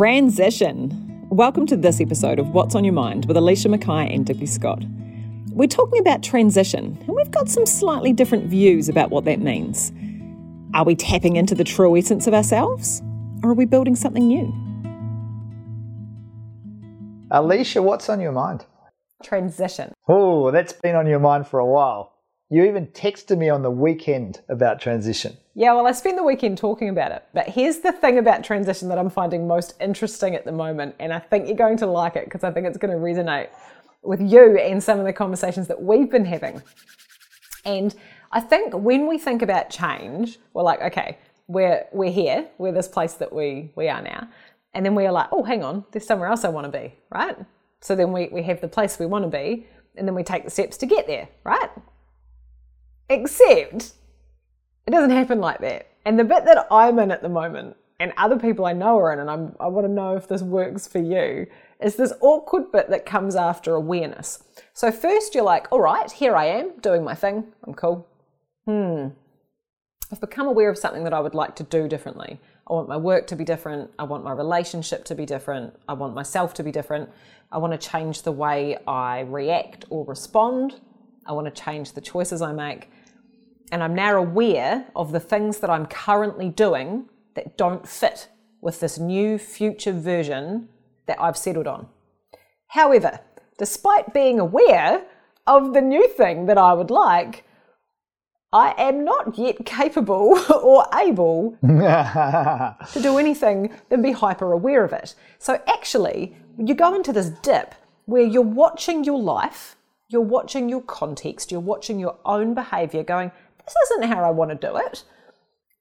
Transition. Welcome to this episode of What's on Your Mind with Alicia McKay and Digby Scott. We're talking about transition, and we've got some slightly different views about what that means. Are we tapping into the true essence of ourselves, or are we building something new? Alicia, what's on your mind? Transition. Oh, that's been on your mind for a while. You even texted me on the weekend about transition. Yeah, well, I spent the weekend talking about it. But here's the thing about transition that I'm finding most interesting at the moment, and I think you're going to like it because I think it's going to resonate with you and some of the conversations that we've been having. And I think when we think about change, we're like, okay, we're we're here, we're this place that we we are now. And then we're like, oh, hang on, there's somewhere else I want to be, right? So then we, we have the place we want to be, and then we take the steps to get there, right? Except it doesn't happen like that. And the bit that I'm in at the moment, and other people I know are in, and I'm, I want to know if this works for you, is this awkward bit that comes after awareness. So, first you're like, all right, here I am doing my thing, I'm cool. Hmm. I've become aware of something that I would like to do differently. I want my work to be different. I want my relationship to be different. I want myself to be different. I want to change the way I react or respond. I want to change the choices I make and I'm now aware of the things that I'm currently doing that don't fit with this new future version that I've settled on. However, despite being aware of the new thing that I would like, I am not yet capable or able to do anything than be hyper aware of it. So actually, you go into this dip where you're watching your life, you're watching your context, you're watching your own behavior, going, this isn't how I want to do it.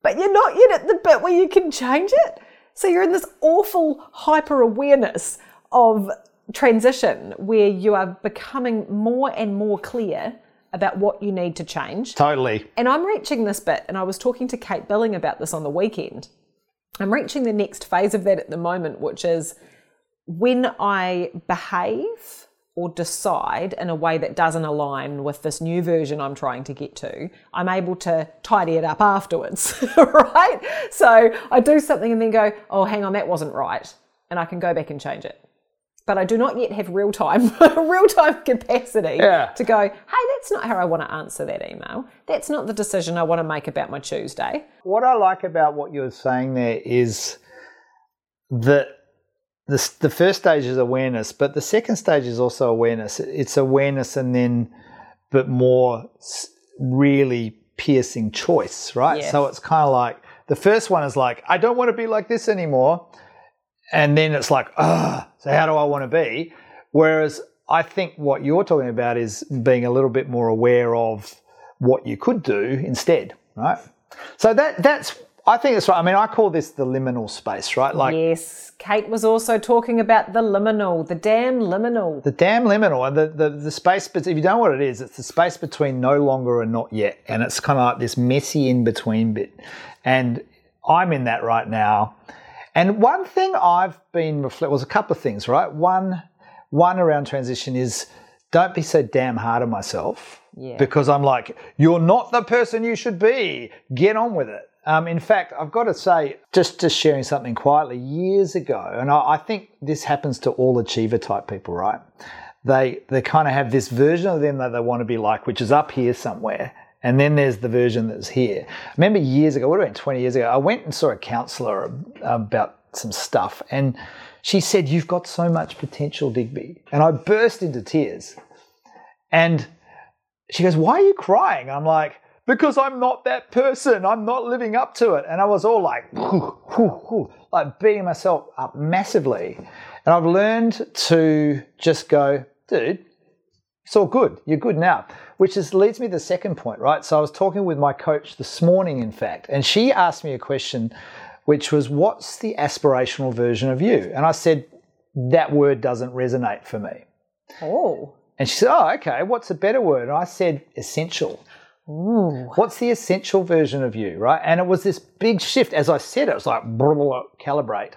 But you're not yet at the bit where you can change it. So you're in this awful hyper awareness of transition where you are becoming more and more clear about what you need to change. Totally. And I'm reaching this bit, and I was talking to Kate Billing about this on the weekend. I'm reaching the next phase of that at the moment, which is when I behave or decide in a way that doesn't align with this new version I'm trying to get to, I'm able to tidy it up afterwards, right? So I do something and then go, oh, hang on, that wasn't right. And I can go back and change it. But I do not yet have real time, real time capacity yeah. to go, hey, that's not how I want to answer that email. That's not the decision I want to make about my Tuesday. What I like about what you're saying there is that the, the first stage is awareness, but the second stage is also awareness. It's awareness and then, but more really piercing choice, right? So it's kind of like the first one is like, I don't want to be like this anymore. And then it's like, ah, so how do I want to be? Whereas I think what you're talking about is being a little bit more aware of what you could do instead, right? So that that's I think that's right. I mean, I call this the liminal space, right? Like yes, Kate was also talking about the liminal, the damn liminal, the damn liminal, and the the, the space. But if you don't know what it is, it's the space between no longer and not yet, and it's kind of like this messy in between bit. And I'm in that right now. And one thing I've been reflect was a couple of things, right? One one around transition is don't be so damn hard on myself. Yeah. Because I'm like, you're not the person you should be. Get on with it. Um, in fact, I've got to say, just just sharing something quietly, years ago, and I, I think this happens to all achiever type people, right? They they kind of have this version of them that they want to be like, which is up here somewhere, and then there's the version that's here. I remember years ago, what have been 20 years ago, I went and saw a counselor about some stuff, and she said, "You've got so much potential, Digby," and I burst into tears, and she goes, "Why are you crying?" I'm like because I'm not that person. I'm not living up to it. And I was all like, whoo, whoo, whoo, like beating myself up massively. And I've learned to just go, dude, it's all good. You're good now. Which is, leads me to the second point, right? So I was talking with my coach this morning, in fact, and she asked me a question, which was, what's the aspirational version of you? And I said, that word doesn't resonate for me. Oh. And she said, oh, okay, what's a better word? And I said, essential. Ooh. What's the essential version of you, right? And it was this big shift. As I said, it was like blah, blah, calibrate.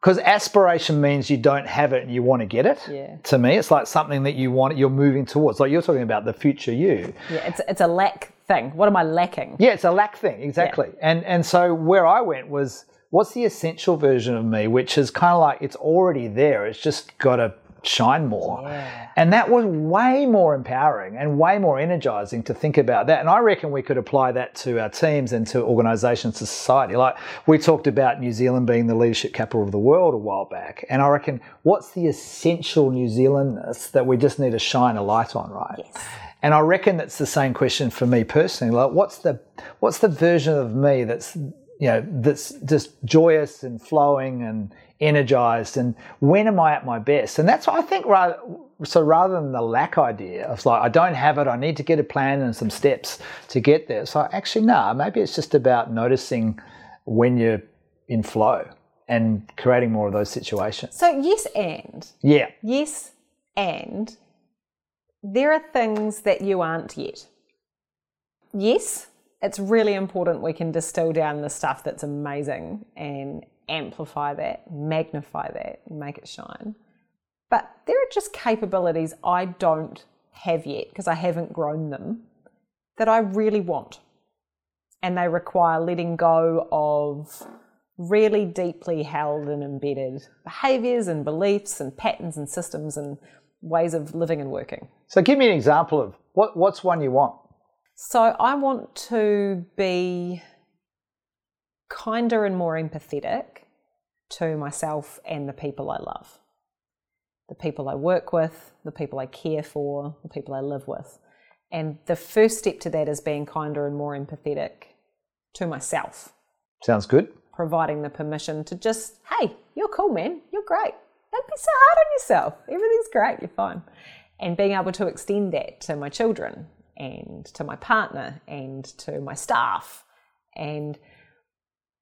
Because aspiration means you don't have it and you want to get it. Yeah. To me, it's like something that you want, you're moving towards. Like you're talking about the future you. Yeah, it's it's a lack thing. What am I lacking? Yeah, it's a lack thing, exactly. Yeah. And and so where I went was what's the essential version of me, which is kind of like it's already there. It's just got to shine more. Yeah. And that was way more empowering and way more energizing to think about that. And I reckon we could apply that to our teams and to organizations, to society. Like we talked about New Zealand being the leadership capital of the world a while back. And I reckon what's the essential New Zealandness that we just need to shine a light on, right? Yes. And I reckon that's the same question for me personally. Like what's the what's the version of me that's you know that's just joyous and flowing and energized and when am I at my best? And that's what I think rather so rather than the lack idea of like I don't have it, I need to get a plan and some steps to get there. So actually nah, maybe it's just about noticing when you're in flow and creating more of those situations. So, yes, and. Yeah. Yes, and there are things that you aren't yet. Yes, it's really important we can distill down the stuff that's amazing and amplify that, magnify that, make it shine. But there are just capabilities I don't have yet because I haven't grown them that I really want. And they require letting go of really deeply held and embedded behaviors and beliefs and patterns and systems and ways of living and working. So give me an example of what, what's one you want? So I want to be kinder and more empathetic to myself and the people I love. The people I work with, the people I care for, the people I live with. And the first step to that is being kinder and more empathetic to myself. Sounds good. Providing the permission to just, hey, you're cool, man. You're great. Don't be so hard on yourself. Everything's great. You're fine. And being able to extend that to my children and to my partner and to my staff. And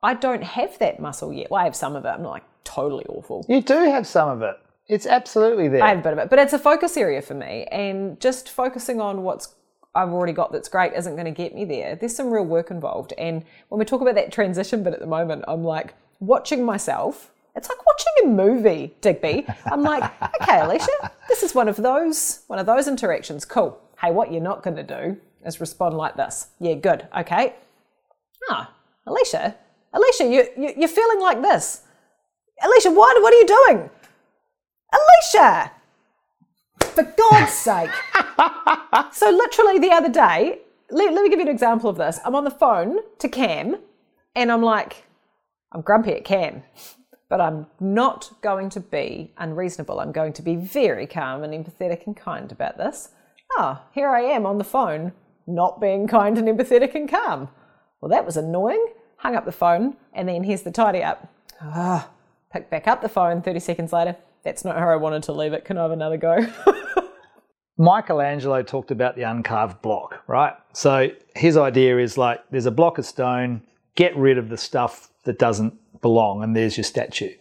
I don't have that muscle yet. Well, I have some of it. I'm not like totally awful. You do have some of it. It's absolutely there. I have a bit of it, but it's a focus area for me. And just focusing on what's I've already got that's great isn't going to get me there. There's some real work involved. And when we talk about that transition bit at the moment, I'm like watching myself. It's like watching a movie, Digby. I'm like, okay, Alicia, this is one of those one of those interactions. Cool. Hey, what you're not going to do is respond like this. Yeah, good. Okay. Ah, Alicia, Alicia, you, you, you're feeling like this. Alicia, what, what are you doing? Alicia! For God's sake. so, literally, the other day, let, let me give you an example of this. I'm on the phone to Cam, and I'm like, I'm grumpy at Cam, but I'm not going to be unreasonable. I'm going to be very calm and empathetic and kind about this. Ah, oh, here I am on the phone, not being kind and empathetic and calm. Well, that was annoying hung up the phone, and then here's the tidy up. Ah, picked back up the phone 30 seconds later. That's not how I wanted to leave it. Can I have another go? Michelangelo talked about the uncarved block, right? So his idea is like there's a block of stone, get rid of the stuff that doesn't belong, and there's your statue.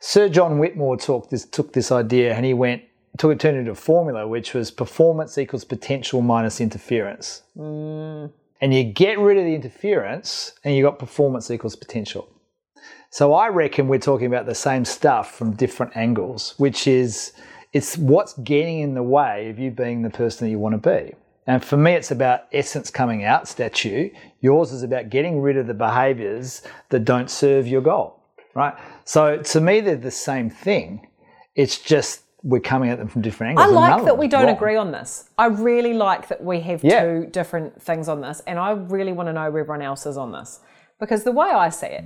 Sir John Whitmore took this, took this idea and he went took it turned into a formula, which was performance equals potential minus interference. Mm and you get rid of the interference and you got performance equals potential. So I reckon we're talking about the same stuff from different angles, which is it's what's getting in the way of you being the person that you want to be. And for me, it's about essence coming out, statue. Yours is about getting rid of the behaviors that don't serve your goal, right? So to me, they're the same thing. It's just we're coming at them from different angles. I like that we don't wrong. agree on this. I really like that we have yeah. two different things on this, and I really want to know where everyone else is on this. Because the way I see it,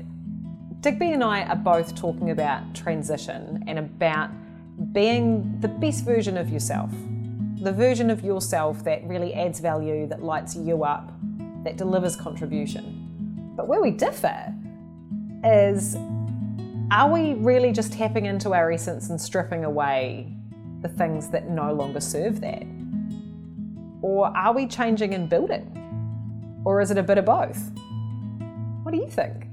Digby and I are both talking about transition and about being the best version of yourself. The version of yourself that really adds value, that lights you up, that delivers contribution. But where we differ is are we really just tapping into our essence and stripping away the things that no longer serve that? Or are we changing and building? Or is it a bit of both? What do you think?